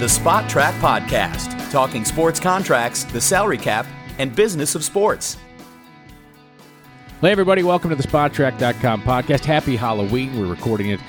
The Spotrac Podcast, talking sports contracts, the salary cap, and business of sports. Hey, everybody, welcome to the Spotrac.com podcast. Happy Halloween. We're recording it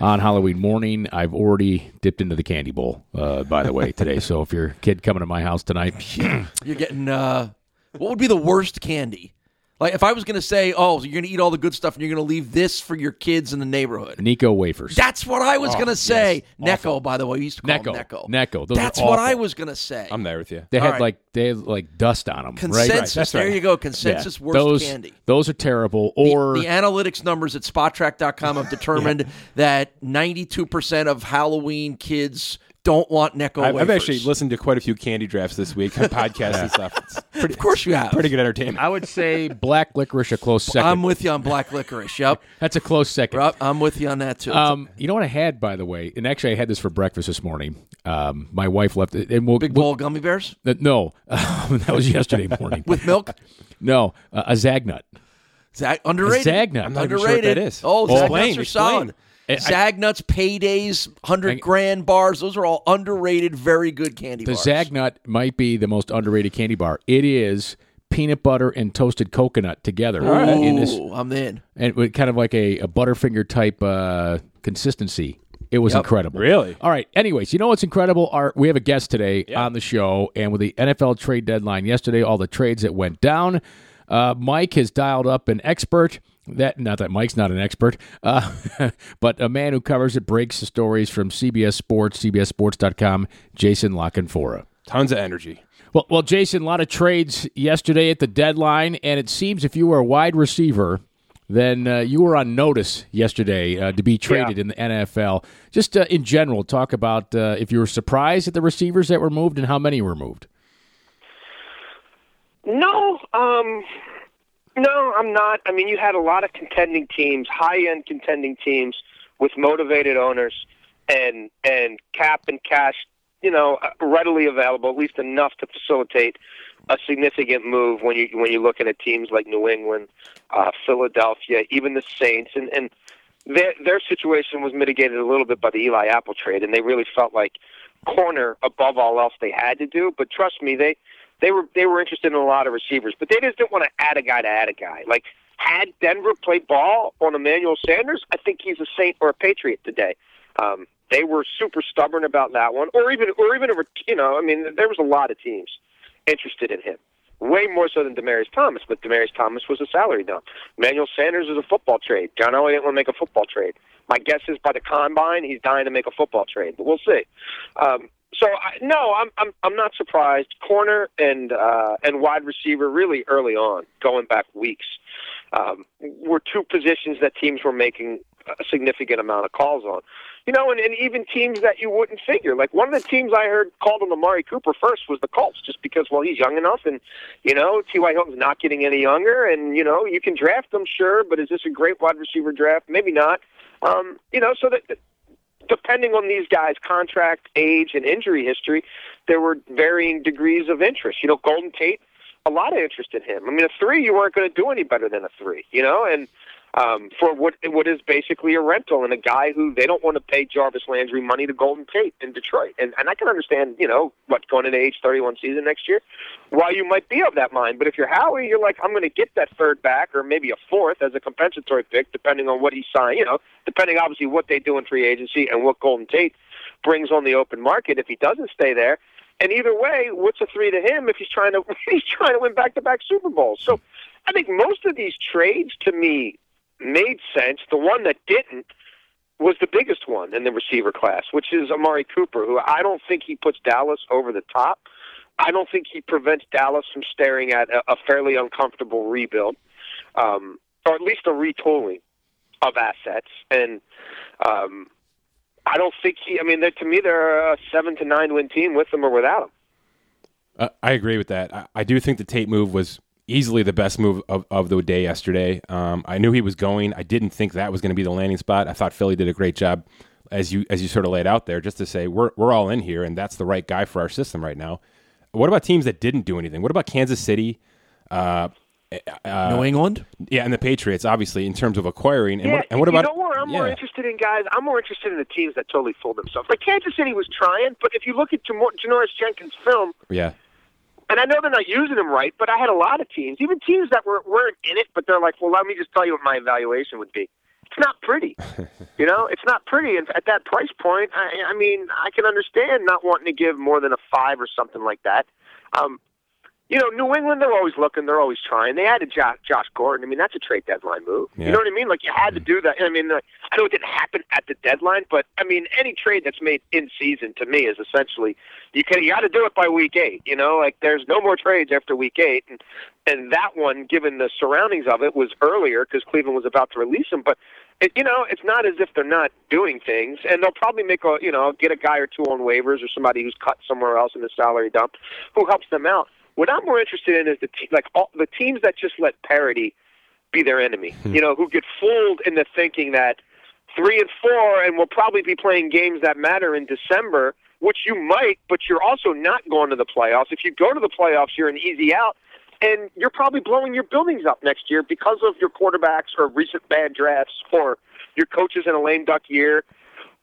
on Halloween morning. I've already dipped into the candy bowl, uh, by the way, today. So if your kid coming to my house tonight, You're getting uh, what would be the worst candy? Like if I was going to say, "Oh, so you're going to eat all the good stuff and you're going to leave this for your kids in the neighborhood." Necco wafers. That's what I was Oh, going to say. yes. Necco, by the way, we used to call Necco. them Necco. Necco. Those are That's what I was going to say. I'm there with you. they all had right. like they had like dust on them. Consensus. Right? That's There right. you go. Yeah. Consensus worst those, candy. Those are terrible. Or the, analytics numbers at Spotrac.com have determined that 92% of Halloween kids don't want Necco I've, I've actually listened to quite a few candy drafts this week on podcasts and stuff. It's pretty, Of course you have. pretty good entertainment. I would say black licorice a close 2nd I'm with you on black licorice. Yep. That's a close second. Yep, I'm with you on that too. Um, you know what I had, by the way, and actually I had this for breakfast this morning. Um, my wife left it, and we'll, Big we'll- bowl of gummy bears uh, no, that was yesterday morning. with milk. no, uh, a zagnut. Zag underrated. Zagnut. I'm not even underrated. sure what that is. Oh, Explain, Zagnuts are explain. solid. I- Zagnuts, paydays, hundred grand bars. Those are all underrated, very good candy The bars. zagnut might be the most underrated candy bar. It is peanut butter and toasted coconut together in this, I'm in. and with kind of like a, a Butterfinger type uh, consistency. It was incredible. Really? All right. Anyways, you know what's incredible? Our, we have a guest today on the show, and with the NFL trade deadline yesterday, all the trades that went down, uh, Mike has dialed up an expert. That not that Mike's not an expert, uh, but a man who covers it, breaks the stories from CBS Sports, CBSSports.com. Jason La Canfora. Tons of energy. Well, well, Jason, a lot of trades yesterday at the deadline, and it seems if you were a wide receiver, then uh, you were on notice yesterday uh, to be traded in the NFL. Just uh, in general, talk about uh, if you were surprised at the receivers that were moved and how many were moved. No, um, no, I'm not. I mean, you had a lot of contending teams, high-end contending teams with motivated owners and and cap and cash, you know, uh, readily available, at least enough to facilitate a significant move when you when you're looking at teams like New England, uh, Philadelphia, even the Saints, and and their their situation was mitigated a little bit by the Eli Apple trade, and they really felt like corner above all else they had to do. But trust me, they they were they were interested in a lot of receivers, but they just didn't want to add a guy to add a guy. Like had Denver played ball on Emmanuel Sanders, I think he's a Saint or a Patriot today. Um, they were super stubborn about that one, or even or even a, you know, I mean, there was a lot of teams interested in him. Way more so than Demaryius Thomas, but Demaryius Thomas was a salary dump. Emmanuel Sanders is a football trade. John Elway didn't want to make a football trade. My guess is by the combine, he's dying to make a football trade, but we'll see. Um, so I, no, I'm I'm I'm not surprised. Corner and uh, and wide receiver really early on, going back weeks, um, were two positions that teams were making a significant amount of calls on. You know, and, and even teams that you wouldn't figure. Like one of the teams I heard called on Amari Cooper first was the Colts, just because well he's young enough, and you know T.Y. Hilton's not getting any younger, and you know you can draft him, sure, but is this a great wide receiver draft? Maybe not. Um, you know, so that depending on these guys' contract, age, and injury history, there were varying degrees of interest. You know, Golden Tate, a lot of interest in him. I mean, a three, you weren't going to do any better than a three, you know, and um, for what what is basically a rental and a guy who they don't want to pay Jarvis Landry money to Golden Tate in Detroit. And and I can understand, you know, what going into age 31 season next year, why you might be of that mind. But if you're Howie, you're like, I'm going to get that third back or maybe a fourth as a compensatory pick, depending on what he signed. You know, depending obviously what they do in free agency and what Golden Tate brings on the open market if he doesn't stay there. And either way, what's a three to him if he's trying to he's trying to win back to back Super Bowls? So I think most of these trades to me made sense. The one that didn't was the biggest one in the receiver class, which is Amari Cooper, who I don't think he puts Dallas over the top. I don't think he prevents Dallas from staring at a, fairly uncomfortable rebuild, um, or at least a retooling of assets. And um, I don't think he. I mean, to me, they're a seven to nine win team with him or without him. Uh, I agree with that. I, I do think the Tate move was easily the best move of, of the day yesterday. Um, I knew he was going. I didn't think that was going to be the landing spot. I thought Philly did a great job, as you as you sort of laid out there, just to say we're we're all in here, and that's the right guy for our system right now. What about teams that didn't do anything? What about Kansas City? Uh, Uh, New England. Yeah, and the Patriots, obviously, in terms of acquiring. And yeah, what, and what you about? know where I'm yeah. more interested in, guys? I'm more interested in the teams that totally fooled themselves. Like Kansas City was trying, but if you look at Jamor- Janoris Jenkins' film, Yeah, and I know they're not using him right, but I had a lot of teams, even teams that were weren't in it, but they're like, well, let me just tell you what my evaluation would be. It's not pretty, you know. It's not pretty, and at that price point, I, I mean, I can understand not wanting to give more than a five or something like that. Um, you know, New England, they're always looking, they're always trying. They added Josh, Josh Gordon. I mean, that's a trade deadline move. Yeah. You know what I mean? Like you had to do that. I mean, uh, I know it didn't happen at the deadline, but I mean, any trade that's made in season to me is essentially you can you got to do it by week eight. You know, like there's no more trades after week eight, and and that one, given the surroundings of it, was earlier because Cleveland was about to release him, but. It, you know, it's not as if they're not doing things, and they'll probably make a, you know, get a guy or two on waivers or somebody who's cut somewhere else in the salary dump, who helps them out. What I'm more interested in is the te- like all, the teams that just let parity be their enemy. Hmm. you know, who get fooled into thinking that three and four, and will probably be playing games that matter in December, which you might, but you're also not going to the playoffs. If you go to the playoffs, you're an easy out, and you're probably blowing your buildings up next year because of your quarterbacks or recent bad drafts or your coaches in a lame duck year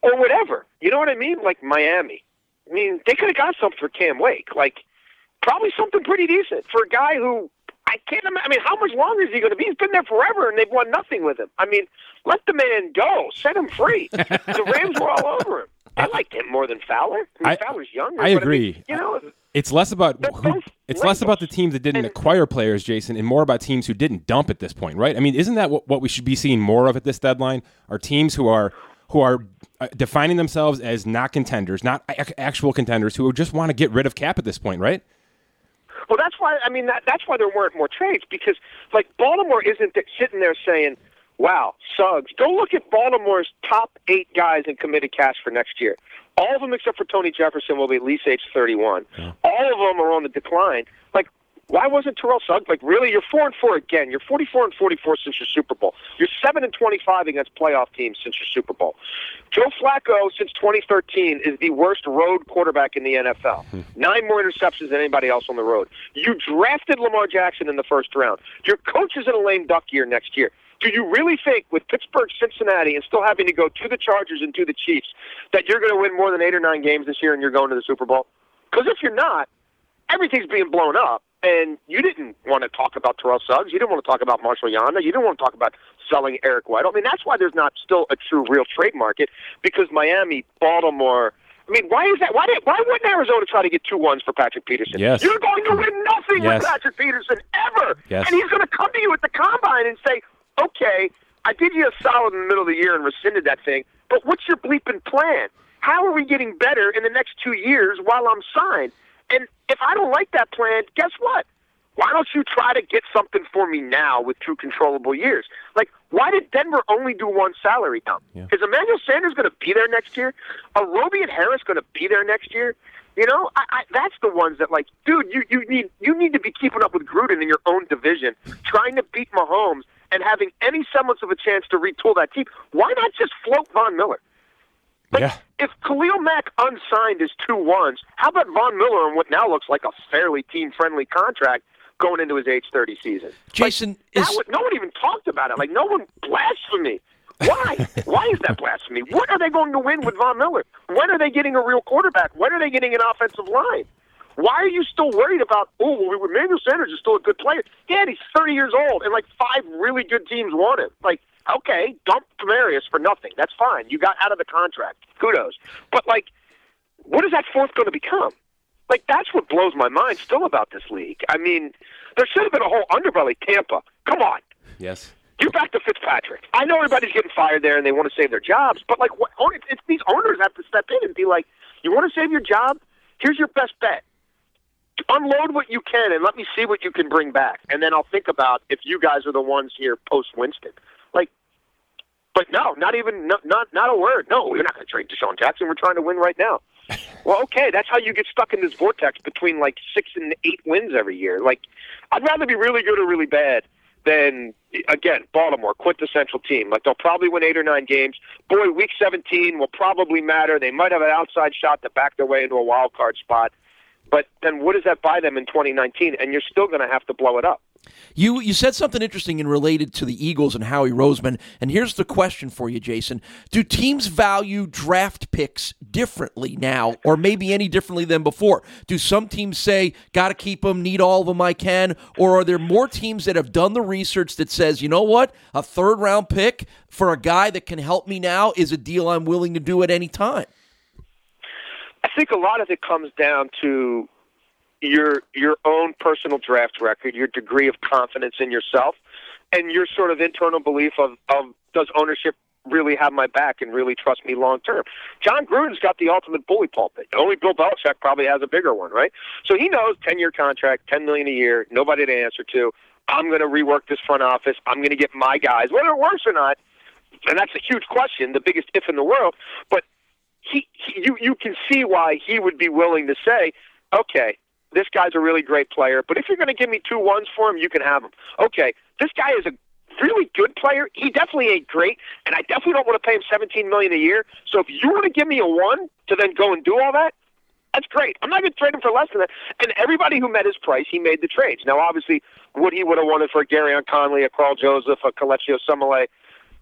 or whatever. You know what I mean? Like Miami. I mean, they could have got something for Cam Wake. Like, probably something pretty decent for a guy who I can't imagine. I mean, how much longer is he going to be? He's been there forever, and they've won nothing with him. I mean, let the man go. Set him free. the Rams were all over him. I liked him more than Fowler. I mean, I- Fowler's younger. I agree. mean, you know, It's less about who, it's less about the teams that didn't And- acquire players, Jason, and more about teams who didn't dump at this point, right? I mean, isn't that what, what we should be seeing more of at this deadline? Are teams who are who are uh, defining themselves as not contenders, not actual contenders, who just want to get rid of cap at this point, right? Well, that's why I mean that, that's why there weren't more trades because like Baltimore isn't sitting there saying, "Wow, Suggs." Go look at Baltimore's top eight guys in committed cash for next year. All of them except for Tony Jefferson will be at least age 31. All of them are on the decline. Like, why wasn't Terrell Suggs? Like, really, you're four and four again. You're 44 and 44 since your Super Bowl. You're seven and 25 against playoff teams since your Super Bowl. Joe Flacco, since 2013, is the worst road quarterback in the NFL. Hmm. Nine more interceptions than anybody else on the road. You drafted Lamar Jackson in the first round. Your coach is in a lame duck year next year. Do you really think, with Pittsburgh, Cincinnati, and still having to go to the Chargers and to the Chiefs, that you're going to win more than eight or nine games this year and you're going to the Super Bowl? Because if you're not, everything's being blown up. And you didn't want to talk about Terrell Suggs. You didn't want to talk about Marshall Yanda. You didn't want to talk about selling Eric Weddle. I mean, that's why there's not still a true, real trade market because Miami, Baltimore. I mean, why is that? Why did, why wouldn't Arizona try to get two ones for Patrick Peterson? Yes. You're going to win nothing Yes. with Patrick Peterson ever. Yes. And he's going to come to you at the combine and say, okay, I did you a solid in the middle of the year and rescinded that thing, but what's your bleeping plan? How are we getting better in the next two years while I'm signed? And if I don't like that plan, guess what? Why don't you try to get something for me now with two controllable years? Like, why did Denver only do one salary dump? Is Emmanuel Sanders going to be there next year? Are Roby and Harris going to be there next year? You know, I, I, that's the ones that like, dude, you, you need you need to be keeping up with Gruden in your own division, trying to beat Mahomes and having any semblance of a chance to retool that team. Why not just float Von Miller? Like, Yeah. if Khalil Mack unsigned his two ones, how about Von Miller on what now looks like a fairly team friendly contract going into his age 30 season? Jason, like, is- would- no one even talked about it. Like, no one blasphemy. Why? Why is that blasphemy? What are they going to win with Von Miller? When are they getting a real quarterback? When are they getting an offensive line? Why are you still worried about, oh, well, Emmanuel Sanders is still a good player? Yeah, he's 30 years old, and like five really good teams want him. Like, okay, dump Demaryius for nothing. That's fine. You got out of the contract. Kudos. But, like, what is that fourth going to become? Like, that's what blows my mind still about this league. I mean, there should have been a whole underbelly. Tampa, come on. Yes. You're back to Fitzpatrick. I know everybody's getting fired there and they want to save their jobs, but like, what, it's, it's these owners have to step in and be like, "You want to save your job? Here's your best bet. Unload what you can and let me see what you can bring back, and then I'll think about if you guys are the ones here post Winston." But no, not even no, not not a word. No, we're not going to trade DeSean Jackson. We're trying to win right now. Well, okay, that's how you get stuck in this vortex between like six and eight wins every year. Like, I'd rather be really good or really bad than again Baltimore, quintessential team. Like they'll probably win eight or nine games. Boy, Week 17 will probably matter. They might have an outside shot to back their way into a wild card spot. But then, what does that buy them in 2019? And you're still going to have to blow it up. You you said something interesting and related to the Eagles and Howie Roseman. And here's the question for you, Jason: Do teams value draft picks differently now, or maybe any differently than before? Do some teams say, "Got to keep them, need all of them I can," or are there more teams that have done the research that says, "You know what? A third round pick for a guy that can help me now is a deal I'm willing to do at any time." I think a lot of it comes down to your your own personal draft record, your degree of confidence in yourself, and your sort of internal belief of, of does ownership really have my back and really trust me long term. Jon Gruden's got the ultimate bully pulpit. Only Bill Belichick probably has a bigger one, right? So he knows ten year contract, ten million a year, nobody to answer to. I'm going to rework this front office. I'm going to get my guys, whether it works or not. And that's a huge question, the biggest if in the world. But he, he you you can see why he would be willing to say, okay, this guy's a really great player, but if you're going to give me two ones for him, you can have him. Okay, this guy is a really good player. He definitely ain't great, and I definitely don't want to pay him 17 million a year. So if you want to give me a one to then go and do all that, that's great. I'm not going to trade him for less than that. And everybody who met his price, he made the trades. Now, obviously, what he would have wanted for a Gareon Conley, a Karl Joseph, a Kelechi Osemele,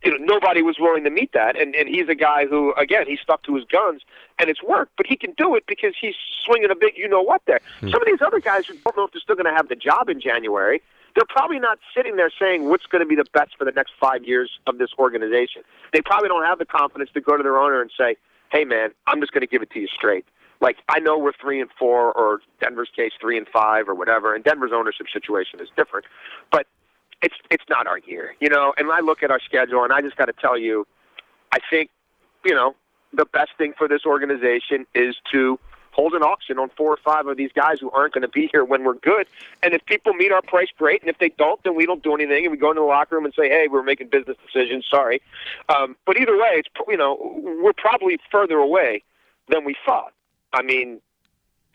you know, nobody was willing to meet that. And and he's a guy who, again, he stuck to his guns, and it's worked. But he can do it because he's swinging a big, you know what? There, hmm. some of these other guys who don't know if they're still going to have the job in January. They're probably not sitting there saying what's going to be the best for the next five years of this organization. They probably don't have the confidence to go to their owner and say, "Hey, man, I'm just going to give it to you straight." Like I know we're three and four, or Denver's case three and five, or whatever. And Denver's ownership situation is different, but it's it's not our year, you know. And I look at our schedule, and I just got to tell you, I think, you know, the best thing for this organization is to hold an auction on four or five of these guys who aren't going to be here when we're good. And if people meet our price, great. And if they don't, then we don't do anything, and we go into the locker room and say, "Hey, we're making business decisions. Sorry." Um, but either way, it's you know we're probably further away than we thought. I mean,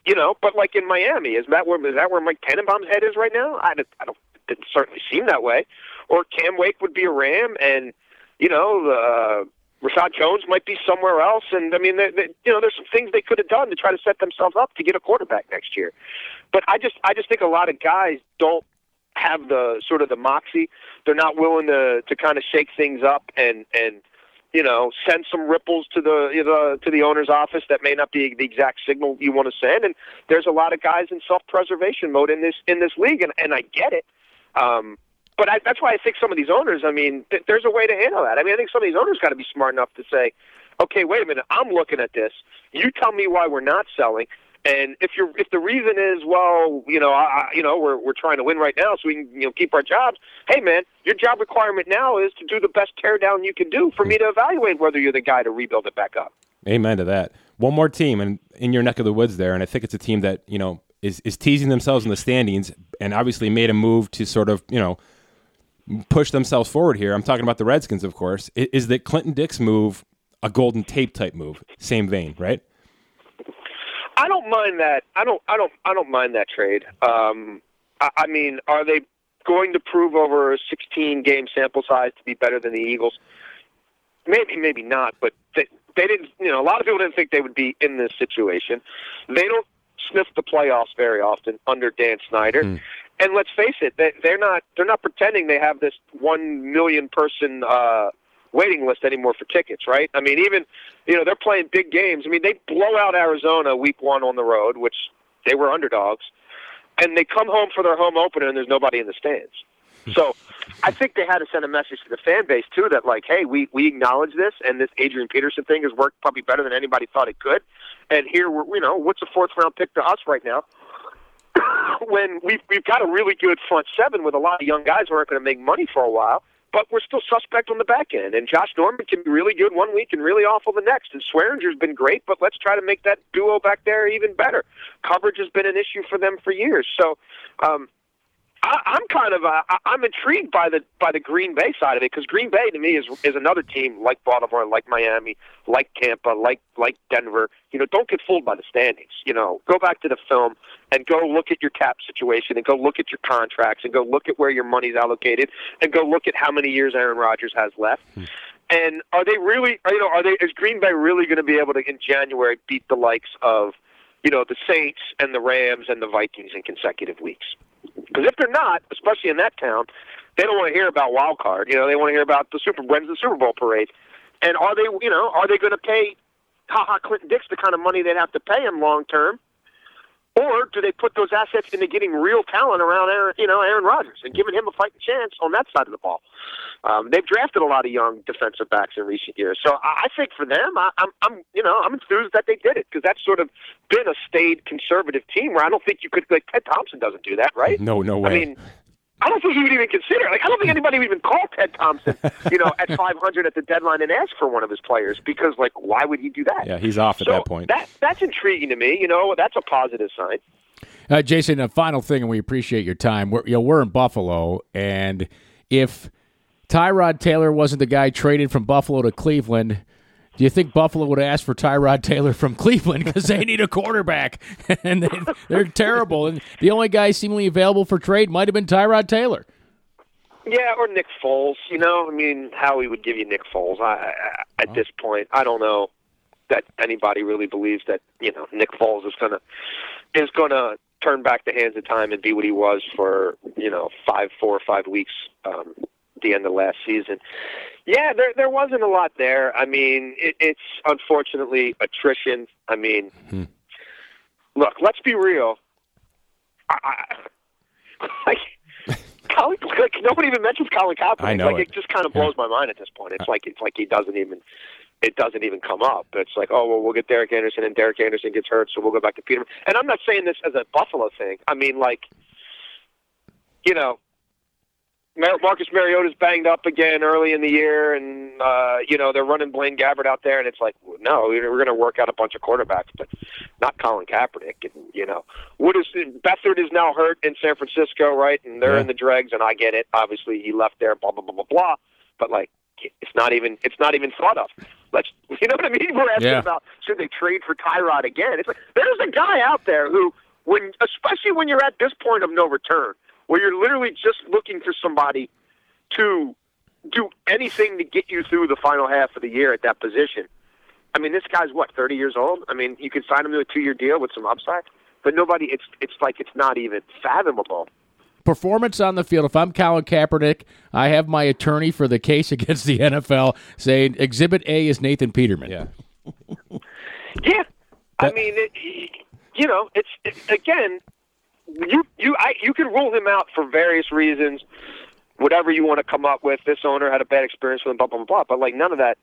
you know, but like in Miami, is that where is that where Mike Tannenbaum's head is right now? I, I don't didn't certainly seem that way. Or Cam Wake would be a Ram, and you know, uh, Reshad Jones might be somewhere else. And I mean, they, they, you know, there's some things they could have done to try to set themselves up to get a quarterback next year. But I just, I just think a lot of guys don't have the sort of the moxie. They're not willing to to kind of shake things up and and you know, send some ripples to the you know, to the owner's office that may not be the exact signal you want to send. And there's a lot of guys in self-preservation mode in this in this league, and and I get it. Um, but I, that's why I think some of these owners, I mean, th- there's a way to handle that. I mean, I think some of these owners got to be smart enough to say, okay, wait a minute, I'm looking at this. You tell me why we're not selling. And if you're if the reason is well, you know, I, you know, we're we're trying to win right now, so we can you know keep our jobs. Hey, man, your job requirement now is to do the best teardown you can do for me to evaluate whether you're the guy to rebuild it back up. Amen to that. One more team, and in your neck of the woods there, and I think it's a team that you know is is teasing themselves in the standings, and obviously made a move to sort of you know push themselves forward here. I'm talking about the Redskins, of course. Is that Clinton Dix move a Golden Tate type move? Same vein, right? I don't mind that. I don't. I don't. I don't mind that trade. Um, I, I mean, are they going to prove over a 16 game sample size to be better than the Eagles? Maybe, maybe not. But they, they didn't. You know, a lot of people didn't think they would be in this situation. They don't sniff the playoffs very often under Dan Snyder. Mm. And let's face it, they, they're not they're not pretending they have this one million person uh, waiting list anymore for tickets, right? I mean, even you know they're playing big games. I mean, they blow out Arizona week one on the road, which they were underdogs, and they come home for their home opener, and there's nobody in the stands. So I think they had to send a message to the fan base too that like, hey, we we acknowledge this, and this Adrian Peterson thing has worked probably better than anybody thought it could. And here we're, you know, what's a fourth round pick to us right now? when we've we've got a really good front seven with a lot of young guys who aren't going to make money for a while, but we're still suspect on the back end. And Josh Norman can be really good one week and really awful the next. And Swearinger's been great, but let's try to make that duo back there even better. Coverage has been an issue for them for years. So um, I, I'm kind of uh, I'm intrigued by the by the Green Bay side of it because Green Bay to me is is another team like Baltimore, like Miami, like Tampa, like like Denver. You know, don't get fooled by the standings. You know, go back to the film and go look at your cap situation and go look at your contracts and go look at where your money's allocated and go look at how many years Aaron Rodgers has left. Hmm. And are they really? You know, are they? Is Green Bay really going to be able to in January beat the likes of, you know, the Saints and the Rams and the Vikings in consecutive weeks? Because if they're not, especially in that town, they don't want to hear about wild card. You know, they want to hear about the Super when's the Super Bowl parade. And are they, you know, are they going to pay Ha Ha Clinton Dix the kind of money they'd have to pay him long term? Or do they put those assets into getting real talent around Aaron, you know, Aaron Rodgers and giving him a fighting chance on that side of the ball? Um, they've drafted a lot of young defensive backs in recent years, so I, I think for them, I, I'm, I'm, you know, I'm enthused that they did it because that's sort of been a staid conservative team where I don't think you could like Ted Thompson doesn't do that, right? No, no way. I mean, I don't think he would even consider. Like, I don't think anybody would even call Ted Thompson, you know, at 500 at the deadline and ask for one of his players because, like, why would he do that? Yeah, he's off at so that point. That that's intriguing to me. You know, that's a positive sign. Uh, Jason, a final thing, and we appreciate your time. We're, you know, we're in Buffalo, and if Tyrod Taylor wasn't the guy traded from Buffalo to Cleveland, do you think Buffalo would ask for Tyrod Taylor from Cleveland because they need a quarterback and they, they're terrible? And the only guy seemingly available for trade might have been Tyrod Taylor. Yeah, or Nick Foles. You know, I mean, Howie would give you Nick Foles. I, I, at this point, I don't know that anybody really believes that you know Nick Foles is gonna is gonna turn back the hands of time and be what he was for you know five, four or five weeks. Um, the end of last season. Yeah, there there wasn't a lot there. I mean, it, it's unfortunately attrition. I mean, Hmm. look, let's be real. I, I, like, Colin, like nobody even mentions Colin Kaepernick. I know like it. it just kind of blows my mind at this point. It's like it's like he doesn't even it doesn't even come up. It's like, oh well, we'll get Derek Anderson, and Derek Anderson gets hurt, so we'll go back to Peterman. And I'm not saying this as a Buffalo thing. I mean, like, you know, Mar- Marcus Mariota's banged up again early in the year, and uh, you know they're running Blaine Gabbert out there, and it's like, no, we're going to work out a bunch of quarterbacks, but not Colin Kaepernick. And you know, Wood is Beathard is now hurt in San Francisco, right? And they're Yeah. in the dregs, and I get it. Obviously, he left there, blah blah blah blah blah. But like, it's not even it's not even thought of. Let's, you know what I mean? We're asking Yeah. about should they trade for Tyrod again? It's like there's a guy out there who, when especially when you're at this point of no return, where you're literally just looking for somebody to do anything to get you through the final half of the year at that position. I mean, this guy's what, 30 years old? I mean, you could sign him to a two-year deal with some upside, but nobody. It's it's like it's not even fathomable. Performance on the field. If I'm Colin Kaepernick, I have my attorney for the case against the NFL saying Exhibit A is Nathan Peterman. yeah. Yeah, I mean, it, you know, it's it, again, you you I you can rule him out for various reasons, whatever you want to come up with. This owner had a bad experience with him, blah blah blah. blah but like none of that,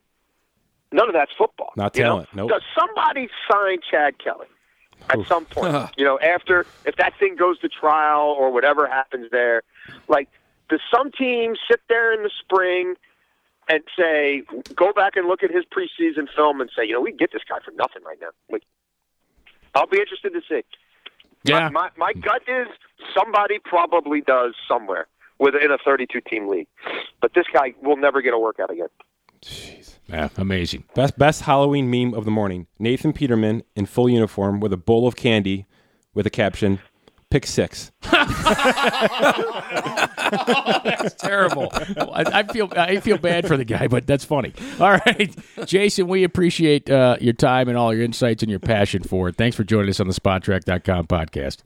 none of that's football. Not you know? talent, nope. Does somebody sign Chad Kelly at some point? you know, after if that thing goes to trial or whatever happens there, like does some team sit there in the spring? and say, go back and look at his preseason film and say, you know, we can get this guy for nothing right now. Like, I'll be interested to see. Yeah. My, my, my gut is somebody probably does somewhere within a 32 team league, but this guy will never get a workout again. Yeah, amazing. Best best Halloween meme of the morning. Nathan Peterman in full uniform with a bowl of candy with a caption, pick six. That's terrible. I, I feel I feel bad for the guy, but that's funny. All right, Jason, we appreciate uh, your time and all your insights and your passion for it. Thanks for joining us on the Spotrac.com podcast.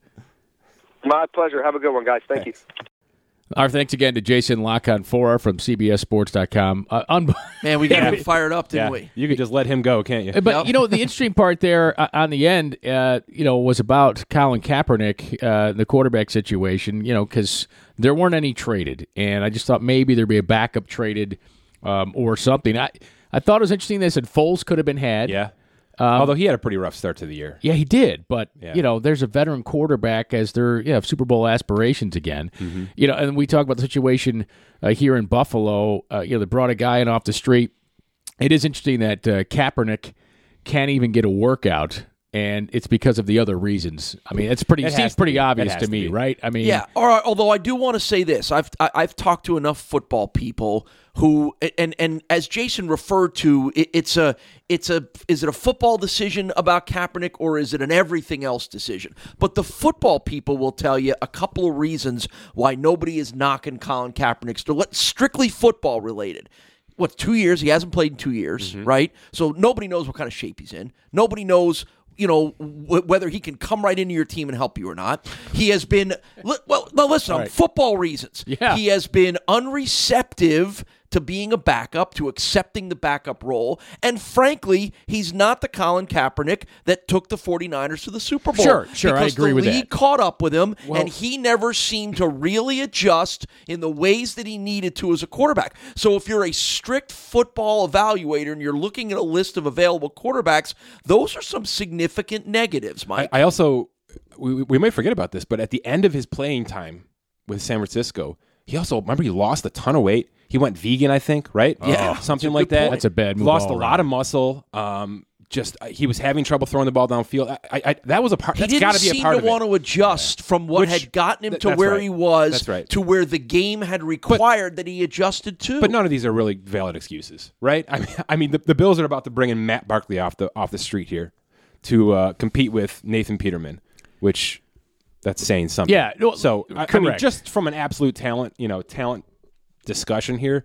My pleasure. Have a good one, guys. Thank you. Our thanks again to Jason La Canfora from CBSSports.com. Uh, un- Man, we got him fired up, didn't Yeah. we? You could just let him go, can't you? But you know the interesting part there uh, on the end, uh, you know, was about Colin Kaepernick, uh, the quarterback situation. You know, because there weren't any traded, and I just thought maybe there'd be a backup traded um, or something. I I thought it was interesting. They said Foles could have been had. Yeah. Although he had a pretty rough start to the year. Yeah, he did, but Yeah. you know, there's a veteran quarterback as their you know, Super Bowl aspirations again. Mm-hmm. You know, and we talk about the situation uh, here in Buffalo. Uh, you know, they brought a guy in off the street. It is interesting that uh, Kaepernick can't even get a workout, and it's because of the other reasons. I mean, it's pretty It seems pretty. Obvious to to me, be. right? I mean, Yeah. Although I do want to say this, I've I, I've talked to enough football people who and and as Jason referred to, it, it's a it's a is it a football decision about Kaepernick or is it an everything else decision? But the football people will tell you a couple of reasons why nobody is knocking Colin Kaepernick. So let's strictly football related. What two years? He hasn't played in two years, mm-hmm. right? So nobody knows what kind of shape he's in. Nobody knows you know w- whether he can come right into your team and help you or not. He has been well. No, listen, on football reasons, Yeah. he has been unreceptive to being a backup, to accepting the backup role. And frankly, he's not the Colin Kaepernick that took the 49ers to the Super Bowl. Sure, sure, I agree because agree the league caught up with him, and he never seemed to really adjust in the ways that he needed to as a quarterback. So if you're a strict football evaluator and you're looking at a list of available quarterbacks, those are some significant negatives, I, Mike. I also we, we might forget about this, but at the end of his playing time with San Francisco, he also remember he lost a ton of weight. He went vegan, I think, right? Yeah, something like that. point. That's a bad move Lost a lot of muscle. Um, just uh, he was having trouble throwing the ball downfield. I, I, I, that was a part. he That's didn't got to be a seem part to of it. want to adjust from what Which- had gotten him th- to where right. he was right. to where the game had required that he adjusted to. But none of these are really valid excuses, right? I mean, I mean, the, the Bills are about to bring in Matt Barkley off the off the street here to uh, compete with Nathan Peterman, which that's saying something. Yeah, no, so I, I mean, just from an absolute talent, you know, talent discussion here,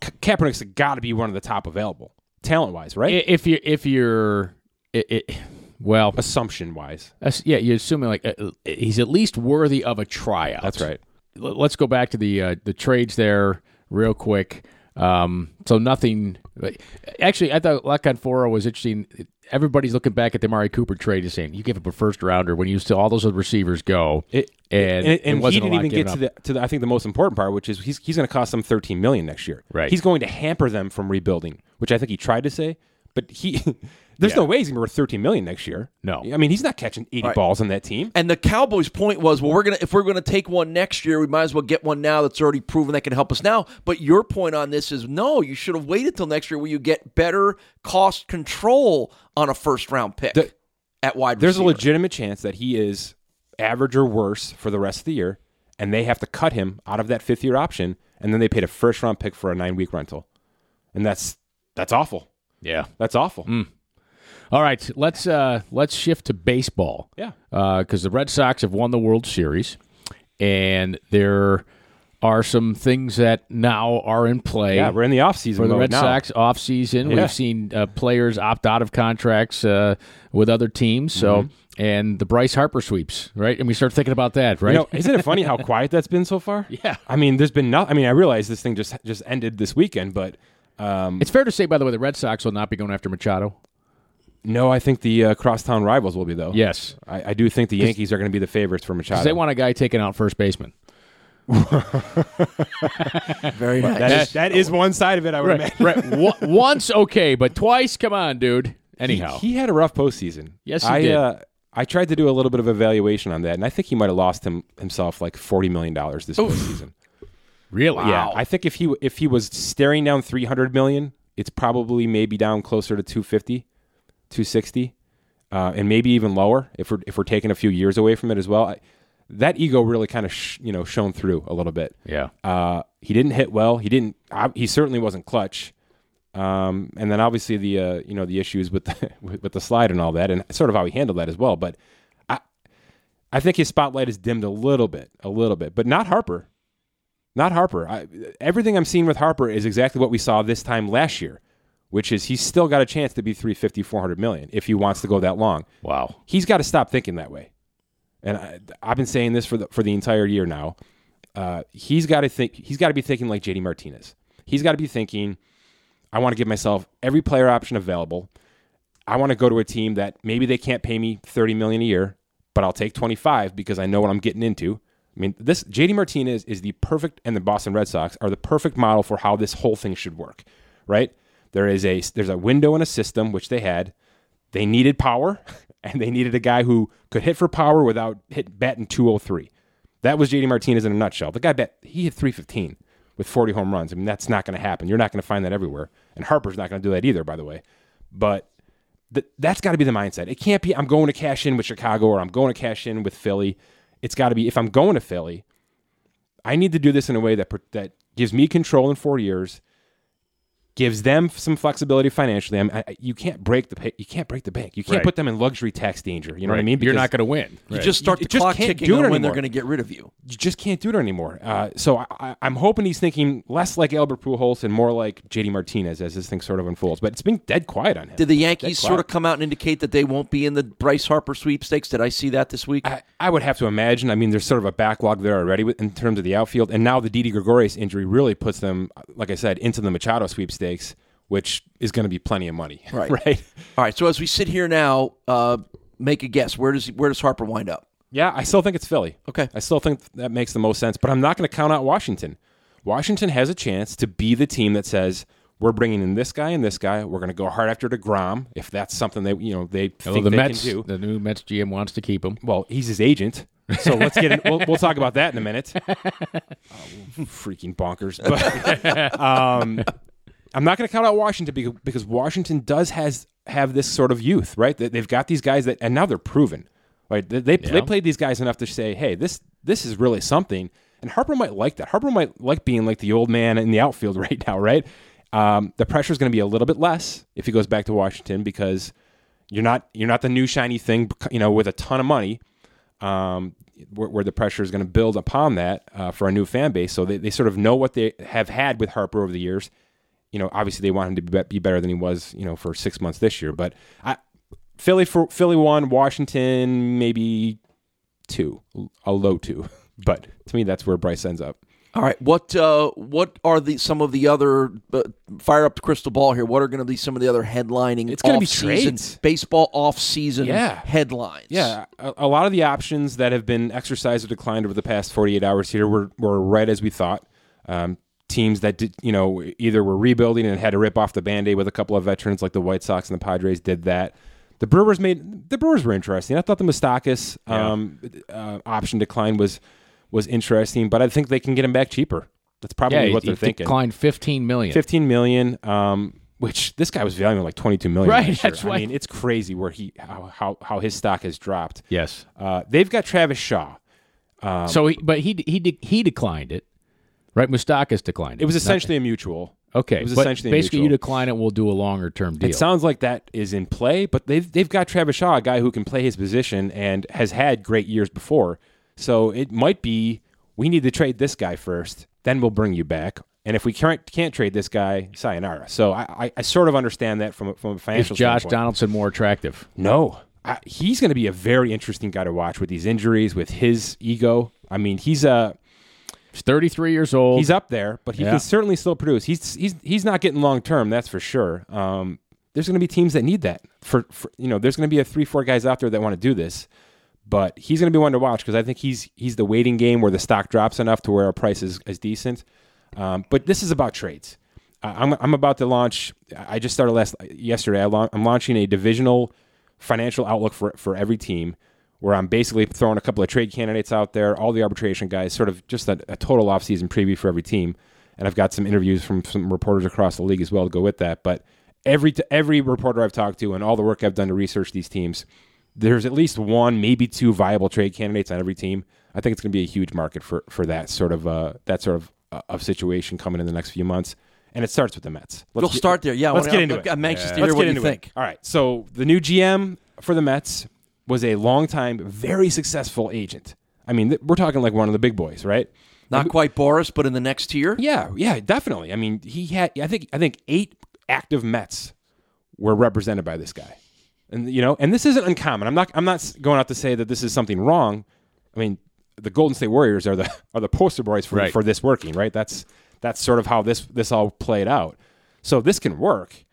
Ka- Kaepernick's got to be one of the top available talent wise, right? If you if you're it, it, well, Assumption wise, yeah, you're assuming like uh, he's at least worthy of a tryout. that's right. L- Let's go back to the uh, the trades there real quick. Um, so nothing. Actually, I thought La Canfora was interesting. Everybody's looking back at the Mari Cooper trade and saying you gave up a first rounder when you still all those other receivers go, It, and, and, and he didn't even get to the to the, I think the most important part, which is he's he's going to cost them 13 million next year. Right. He's going to hamper them from rebuilding, which I think he tried to say, but he there's Yeah. no way he's going to be worth 13 million next year. No. I mean he's not catching 80 balls on that team. And the Cowboys' point was, well, we're gonna if we're gonna take one next year, we might as well get one now that's already proven that can help us now. But your point on this is, no, you should have waited till next year where you get better cost control on a first round pick The- at wide. There's a legitimate chance that he is average or worse for the rest of the year, and they have to cut him out of that fifth year option, and then they paid a first round pick for a nine week rental, and that's that's awful. Yeah. That's awful. All right, let's uh, let's shift to baseball. Yeah. because the Red Sox have won the World Series, and there are some things that now are in play. Yeah, we're in the offseason for the Red now. Sox off season. Yeah. We've seen uh, players opt out of contracts uh, with other teams. So Mm-hmm. and the Bryce Harper sweeps, right? And we start thinking about that, right? You know, isn't it funny how quiet that's been so far? Yeah. I mean, there's been no. I mean, I realize this thing just just ended this weekend, but um, it's fair to say, by the way, the Red Sox will not be going after Machado. no, I think the uh, crosstown rivals will be though. Yes, I, I do think the Yankees are going to be the favorites for Machado. they want a guy taking out first baseman. very nice. that, is, that is one side of it. I would imagine. right. Wa- Once, okay, but twice, come on, dude. He, Anyhow, he had a rough postseason. Yes, he I, did. Uh, I tried to do a little bit of evaluation on that, and I think he might have lost him himself like forty million dollars this postseason. Really? Yeah, I think if he if he was staring down 300 million, it's probably maybe down closer to 250, 260, uh, and maybe even lower if we're if we're taking a few years away from it as well. I, that ego really kind of sh- you know shone through a little bit. Yeah. Uh, he didn't hit well. He didn't. Uh, he certainly wasn't clutch. Um, and then obviously the uh, you know the issues with the with, with the slide and all that, and sort of how he handled that as well. But I I think his spotlight is dimmed a little bit, a little bit, but not Harper. Not Harper. I, everything I'm seeing with Harper is exactly what we saw this time last year, which is he's still got a chance to be 350, 400 million if he wants to go that long. Wow. He's got to stop thinking that way. And I, I've been saying this for the for the entire year now. Uh, he's got to think. He's got to be thinking like JD Martinez. He's got to be thinking, I want to give myself every player option available. I want to go to a team that maybe they can't pay me 30 million a year, but I'll take 25 because I know what I'm getting into. I mean, this JD Martinez is the perfect and the Boston Red Sox are the perfect model for how this whole thing should work, right? There is a there's a window in a system which they had. They needed power and they needed a guy who could hit for power without hit batting 203. That was JD Martinez in a nutshell. The guy bet he hit 315 with 40 home runs. I mean, that's not going to happen. You're not going to find that everywhere. And Harper's not going to do that either, by the way. But th- that's got to be the mindset. It can't be I'm going to cash in with Chicago or I'm going to cash in with Philly. It's got to be if I'm going to Philly, I need to do this in a way that that gives me control in 4 years, gives them some flexibility financially. I mean, I, you can't break the pay, you can't break the bank. You can't Right. put them in luxury tax danger. You know what I Right. mean? You're not going to win. You Right. just start You the just clock can't ticking do it on when they're going to get rid of you. you just can't do it anymore. Uh, so I, I, I'm hoping he's thinking less like Albert Pujols and more like JD Martinez as this thing sort of unfolds. But it's been dead quiet on him. Did the Yankees sort of come out and indicate that they won't be in the Bryce Harper sweepstakes? Did I see that this week? I, I would have to imagine. I mean, there's sort of a backlog there already with, in terms of the outfield, and now the Didi Gregorius injury really puts them, like I said, into the Machado sweepstakes, which is going to be plenty of money. Right. right. All right. So as we sit here now, uh, make a guess. Where does where does Harper wind up? Yeah, I still think it's Philly. Okay. I still think that makes the most sense, but I'm not going to count out Washington. Washington has a chance to be the team that says we're bringing in this guy and this guy. We're going to go hard after Degrom if that's something they you know they Although think the they Mets, can do. the new Mets GM wants to keep him. Well, he's his agent, so let's get. In, we'll, we'll talk about that in a minute. Oh, freaking bonkers! But um, I'm not going to count out Washington because, Washington does has have this sort of youth, right? They- They've got these guys that, and now they're proven. Right? They they, they played these guys enough to say, hey, this this is really something. And Harper might like that. Harper might like being like the old man in the outfield right now, right? Um, the pressure is going to be a little bit less if he goes back to Washington because you're not you're not the new shiny thing, you know, with a ton of money. Um, where, where the pressure is going to build upon that uh, for a new fan base, so they, they sort of know what they have had with Harper over the years. You know, obviously they want him to be, be better than he was, you know, for six months this year. But I, Philly for Philly one, Washington maybe two, a low two. But to me, that's where Bryce ends up. All right. What uh, what are the some of the other uh, fire up the crystal ball here? What are going to be some of the other headlining? It's gonna be off-season- trades. baseball off season Yeah. headlines. Yeah, a, a lot of the options that have been exercised or declined over the past 48 hours here were, were right as we thought. Um, teams that did, you know, either were rebuilding and had to rip off the band-aid with a couple of veterans like the White Sox and the Padres did that. The Brewers made the Brewers were interesting. I thought the Moustakas um, uh, option decline was was interesting, but I think they can get him back cheaper. That's probably Yeah, what they're thinking. declined 15 million. 15 million um which this guy was valuing like 22 million Right, that's I mean it's crazy where he how how, how his stock has dropped Yes. uh, they've got Travis Shaw so, he, but he he de- he declined it, right? Moustakas declined it. it was essentially a mutual okay. it was essentially a basically, you decline it, we'll do a longer term deal. it sounds like that is in play but they've they've got Travis Shaw a guy who can play his position and has had great years before so it might be we need to trade this guy first then we'll bring you back and if we can't can't trade this guy, sayonara. So I, I, I sort of understand that from a, from a financial Is Josh standpoint. Donaldson more attractive? No, I, he's going to be a very interesting guy to watch with these injuries, with his ego. I mean, he's a He's 33 years old. he's up there, but he Yeah. can certainly still produce. He's he's he's not getting long term, that's for sure. Um, there's going to be teams that need that. For, for you know, there's going to be a three four guys out there that want to do this, but he's going to be one to watch because I think he's he's the waiting game where the stock drops enough to where a price is, is decent. Um, but this is about trades. I'm I'm about to launch. I just started last yesterday. I I'm launching a divisional financial outlook for for every team, where I'm basically throwing a couple of trade candidates out there, all the arbitration guys, sort of just a, a total offseason preview for every team. And I've got some interviews from some reporters across the league as well to go with that. But every every reporter I've talked to and all the work I've done to research these teams, there's at least one, maybe two viable trade candidates on every team. I think it's going to be a huge market for for that sort of uh, that sort of uh, of situation coming in the next few months. And it starts with the Mets. Let's We'll get- start there. Yeah, let's well, get I'm- into it. I'm anxious to Let's hear what you think. It. All right. So the new GM for the Mets was a longtime, very successful agent. I mean, th- we're talking like one of the big boys, right? Not quite Boris, but in the next tier. Yeah, yeah, definitely. I mean, he had I think I think eight active Mets were represented by this guy. And you know, and this isn't uncommon. I'm not I'm not going out to say that this is something wrong. I mean, the Golden State Warriors are the are the poster boys for Right. for this working, right? That's that's sort of how this this all played out. So this can work.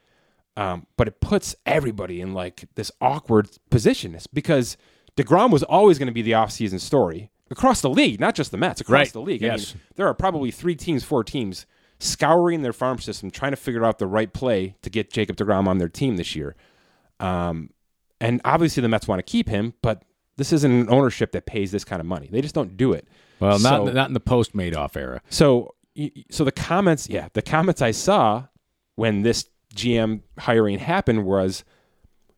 Um, but it puts everybody in like this awkward position It's because DeGrom was always going to be the offseason story across the league, not just the Mets, across Right. the league. I Yes. mean, there are probably three teams, four teams scouring their farm system, trying to figure out the right play to get Jacob DeGrom on their team this year. Um, and obviously the Mets want to keep him, but this isn't an ownership that pays this kind of money. They just don't do it. Well, not So- not in the post Madoff era. so, so the comments, yeah, the comments I saw when this GM hiring happened was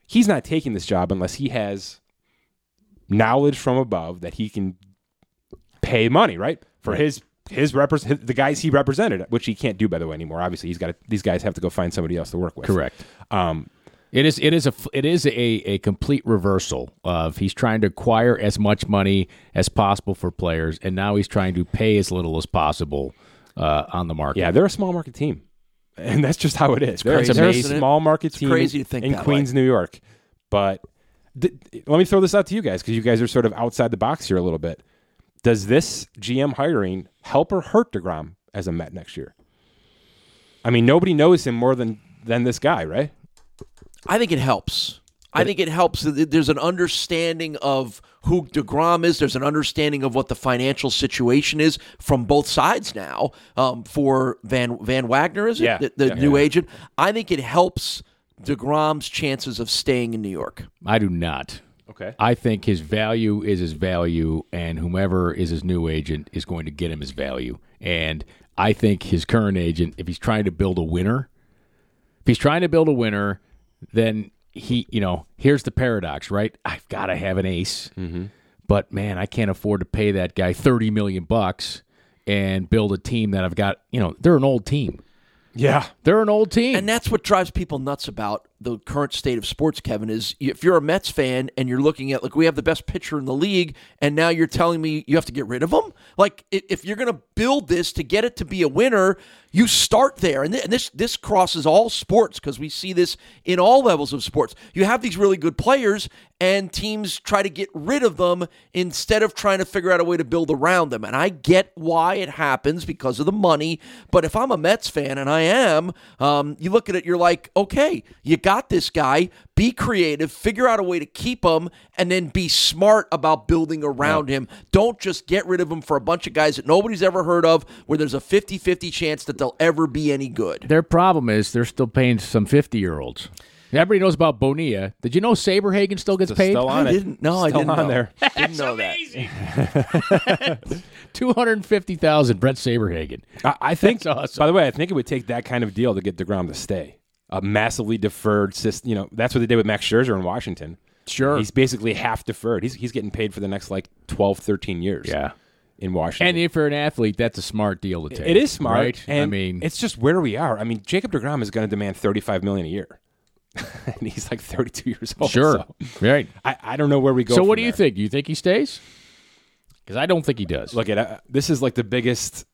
he's not taking this job unless he has knowledge from above that he can pay money, right, for Right. his his, repre- the guys he represented, which he can't do by the way anymore. Obviously, he's got to, these guys have to go find somebody else to work with. Correct. Um, It is it is a it is a, a complete reversal of he's trying to acquire as much money as possible for players, and now he's trying to pay as little as possible uh, on the market. yeah, they're a small market team, and that's just how it is. They're, crazy, they're a small market It's team crazy in, to think in that Queens, New York. But th- let me throw this out to you guys because you guys are sort of outside the box here a little bit. Does this GM hiring help or hurt Degrom as a Met next year? I mean, nobody knows him more than than this guy, right? I think it helps. I think it helps. There's an understanding of who DeGrom is. There's an understanding of what the financial situation is from both sides now. Um, for Van Van Wagenen, is it Yeah. the, the Yeah. new agent? I think it helps DeGrom's chances of staying in New York. I do not. Okay. I think his value is his value, and whomever is his new agent is going to get him his value. And I think his current agent, if he's trying to build a winner, if he's trying to build a winner, then he, you know, here's the paradox, right? I've got to have an ace, mm-hmm. but man, I can't afford to pay that guy thirty million bucks and build a team that I've got. You know, they're an old team. Yeah. They're an old team. And that's what drives people nuts about the current state of sports, Kevin, is if you're a Mets fan and you're looking at, like, we have the best pitcher in the league, and now you're telling me you have to get rid of him? Like, if you're going to build this to get it to be a winner, you start there. And, this, this crosses all sports because we see this in all levels of sports. You have these really good players, and teams try to get rid of them instead of trying to figure out a way to build around them. And I get why it happens because of the money. But if I'm a Mets fan, and I am, um, you look at it, you're like, okay, you got this guy. Be creative, figure out a way to keep him, and then be smart about building around him. Don't just get rid of him for a bunch of guys that nobody's ever heard of, where there's a 50 50 chance that they'll ever be any good. Their problem is they're still paying some 50 year olds. Everybody knows about Bonilla. Did you know Saberhagen still gets paid? Still on I it. didn't know. I didn't on know. there. Didn't know that. 250,000 Bret Saberhagen. I, I think. That's awesome. By the way, I think it would take that kind of deal to get Degrom to stay. A massively deferred system. You know, that's what they did with Max Scherzer in Washington. Sure. He's basically half deferred. He's he's getting paid for the next like 12, 13 years. Yeah. In Washington. And if you're an athlete, that's a smart deal to take. it is smart. Right? And I mean, it's just where we are. I mean, Jacob Degrom is going to demand thirty five million a year, and he's like thirty two years old. sure. so Right. I, I don't know where we go. So, what do you there. think? Do you think he stays? Because I don't think he does. Look at uh, this is like the biggest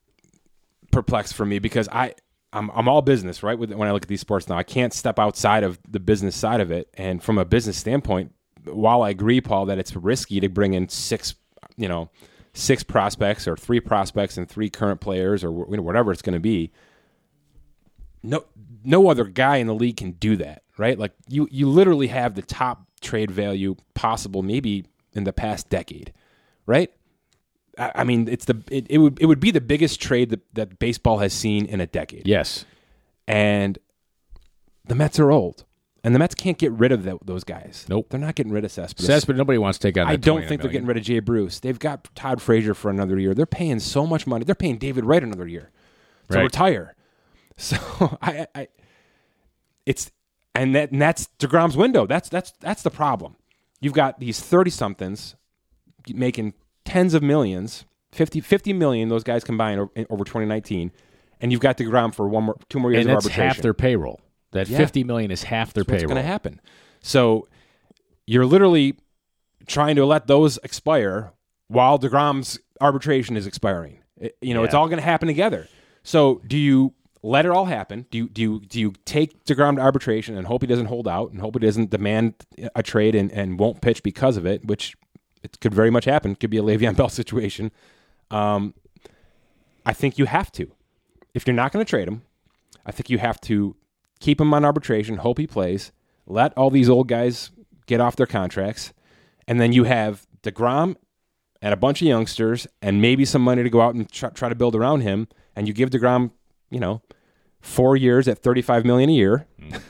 perplex for me because I I'm, I'm all business right when I look at these sports now. I can't step outside of the business side of it. And from a business standpoint while I agree Paul that it's risky to bring in six you know six prospects or three prospects and three current players or whatever it's going to be no no other guy in the league can do that right? Like you you literally have the top trade value possible maybe in the past decade right I I mean, it's the it, it would it would be the biggest trade that, that baseball has seen in a decade. yes. And the Mets are old, and the Mets can't get rid of tho- those guys. Nope. they're not getting rid of Cespedes. Cespedes, nobody wants to take on I don't 29 think they're getting rid of Jay Bruce. They've got Todd Frazier for another year. They're paying so much money. They're paying David Wright another year to Right. retire. So I, I, it's and that and that's Degrom's window. That's that's that's the problem. You've got these thirty somethings making tens of millions, 50, 50 million. Those guys combined over twenty nineteen, and you've got Degrom for one more, two more years And of that's arbitration. half their payroll. That Yeah. 50 million is half their What's payroll. going to happen? So you're literally trying to let those expire while Degrom's arbitration is expiring. It- you know, it's all going to happen together. So do you let it all happen? Do you do you do you take Degrom to arbitration and hope he doesn't hold out and hope he doesn't demand a trade and, and won't pitch because of it, which it could very much happen. It could be a Le'Veon Bell situation. Um, I think you have to. If you're not going to trade him, I think you have to keep him on arbitration, hope he plays, let all these old guys get off their contracts, and then you have DeGrom and a bunch of youngsters and maybe some money to go out and try, try to build around him, and you give DeGrom, you know, four years at 35 million a year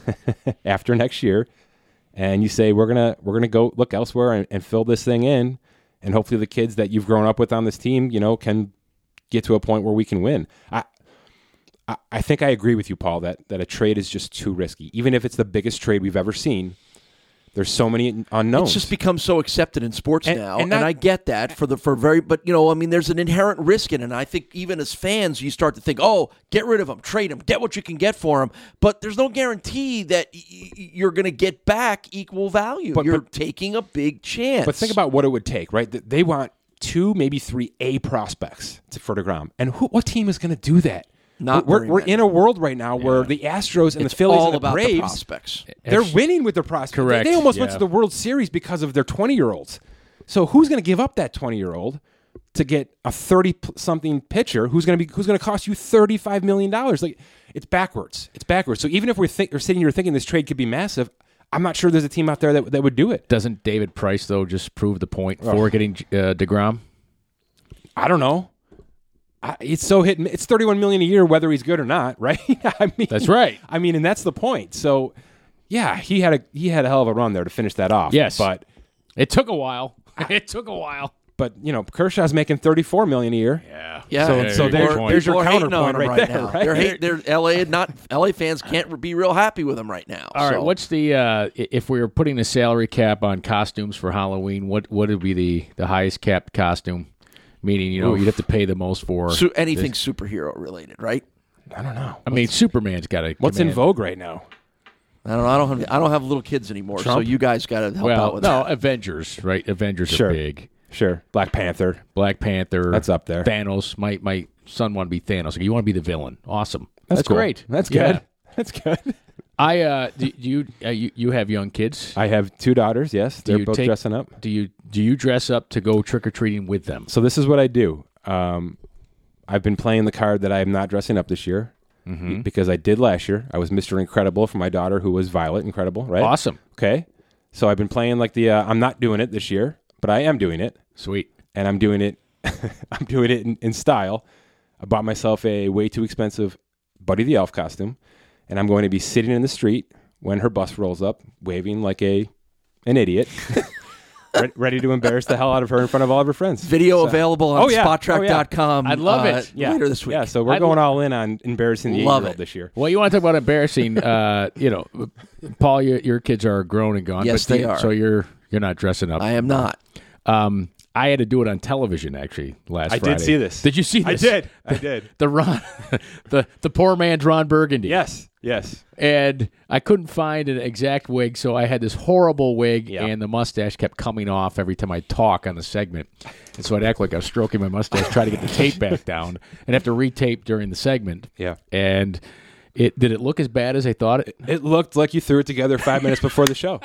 after next year, and you say we're gonna we're gonna go look elsewhere and, and fill this thing in, and hopefully the kids that you've grown up with on this team, you know, can get to a point where we can win. I, I, I think I agree with you, Paul, that that a trade is just too risky. Even if it's the biggest trade we've ever seen, There's so many unknowns. It's just become so accepted in sports And- now, and and, I get that for the for very, but you know, I mean, there's an inherent risk in it. And I think even as fans, you start to think, oh, get rid of them, trade them, get what you can get for them. But there's no guarantee that y- you're going to get back equal value. But- you're but- taking a big chance. But think about what it would take, right? Th- They want two, maybe three A prospects to, for Degrom, and who, what team is going to do that? Not we're, we're in a world right now where the Astros and it's the Phillies all and the about the prospects. they're winning with their prospects. They- Correct, They, almost went to the World Series because of their 20 year olds. So who's going to give up that 20 year old to get a 30 something pitcher who's going to be who's going to cost you 35 million dollars? Like it's backwards. It's backwards. So even if we're think, we're sitting here thinking this trade could be massive, I'm not sure there's a team out there that that would do it. Doesn't David Price though just prove the point for getting uh, Degrom? I don't know. I, it's so hit. It's thirty-one million a year, whether he's good or not, right? I mean, That's right. I mean, and that's the point. So, yeah, he had a he had a hell of a run there to finish that off. Yes. but It took a while. it took a while. but you know, Kershaw's making thirty-four million a year. Yeah. Yeah, So- and so there's- there's your people counterpoint on him right right, there, now. right? They're, hate, they're LA not LA fans can't be real happy with him right now. All right. so. What's the uh, if we were putting a salary cap on costumes for Halloween? What what would be the the highest capped costume? Meaning, you know, you'd have to pay the most for. Su- anything superhero related, right? I don't know. I mean, Superman's got a. What's in vogue right now? I don't. know. I don't have. I don't have little kids anymore, so you guys got to help out with no, that. No, Avengers, right? Avengers Sure. are big. Sure, Black Panther. Black Panther. That's up there. Thanos. My my son want to be Thanos. Like, you want to be the villain. Awesome. That's, cool. great. That's Yeah. good. That's good. I uh, do do you uh, you you have young kids? I have two daughters. Yes, they're you both take- dressing up. Do you do you dress up to go trick or treating with them? So this is what I do. Um, I've been playing the card that I am not dressing up this year Mm-hmm. because I did last year. I was Mister Incredible for my daughter, who was Violet Incredible. Right? Awesome. Okay. So I've been playing like the. Uh, I'm not doing it this year, but I am doing it, Sweet. and I'm doing it. I'm doing it in, in style. I bought myself a way too expensive Buddy the Elf costume, and I'm going to be sitting in the street when her bus rolls up, waving like a an idiot. Re- Ready to embarrass the hell out of her in front of all of her friends. Video available on Oh, yeah. Spotrac.com. I'd love uh, it. Yeah. later this week. Yeah, so we're I'd going lo- all in on embarrassing the Love eight-year-old it. this year. Well, you want to talk about embarrassing? Uh, you know, Paul, your, your kids are grown and gone. Yes, but they you- are. So you're you're not dressing up. I am not. Um, I had to do it on television actually last. I did see this. Did you see this? I did. I did. The Ron, the the poor man's Ron Burgundy. Yes. Yes. and I couldn't find an exact wig, so I had this horrible wig, Yeah. and the mustache kept coming off every time I talk on the segment. And so I'd act like I was stroking my mustache, try to get the tape back down, and have to retape during the segment. Yeah. And it did it look as bad as I thought it? It looked like you threw it together five minutes before the show,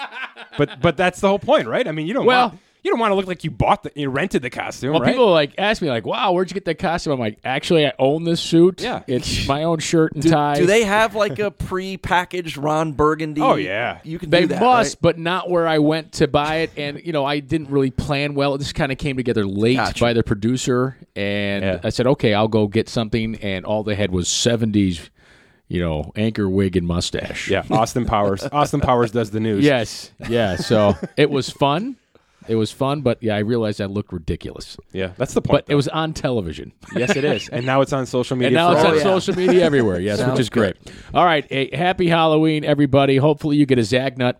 but but that's the whole point, right? I mean, you don't Well- want, you don't want to look like you bought the you rented the costume, Well, right? people like ask me like, "Wow, where'd you get that costume?" I'm like, "Actually, I own this suit. Yeah. it's my own shirt and Do, tie." do they have like a pre-packaged Ron Burgundy? Oh, yeah. you can. They do that, must, right? but not where I went to buy it. And you know, I didn't really plan well. It just kind of came together late Gotcha. by the producer, and Yeah. I said, "Okay, I'll go get something." And all they had was '70s, you know, anchor wig and mustache. yeah, Austin Powers. Austin Powers does the news. Yes. Yeah. So it was fun. It was fun, but yeah, I realized I looked ridiculous. yeah, that's the point. But it was on television. yes, it is, and now it's on social media. And now it's all on yeah. social media everywhere. Yes, which is great. All right, a happy Halloween, everybody. Hopefully, you get a Zagnut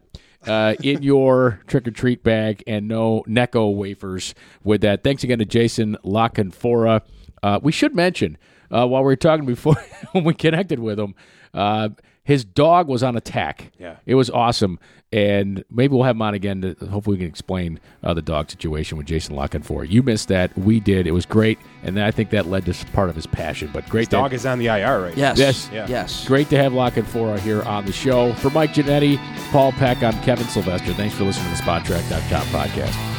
uh, in your trick or treat bag and no Necco wafers with that. Thanks again to Jason La Canfora. Uh, we should mention uh, while we were talking before when we connected with him, uh, his dog was on attack. Yeah. it was awesome. And maybe we'll have him on again to hopefully we can explain uh, the dog situation with Jason La Canfora. You missed that. We did. It was great. And I think that led to part of his passion. But great His to- dog is on the IR right Yes. Yes. Yeah. Yes. Great to have La Canfora here on the show. For Mike Ginnitti, Paul Peck, I'm Kevin Sylvester. Thanks for listening to the Spotrac.com podcast.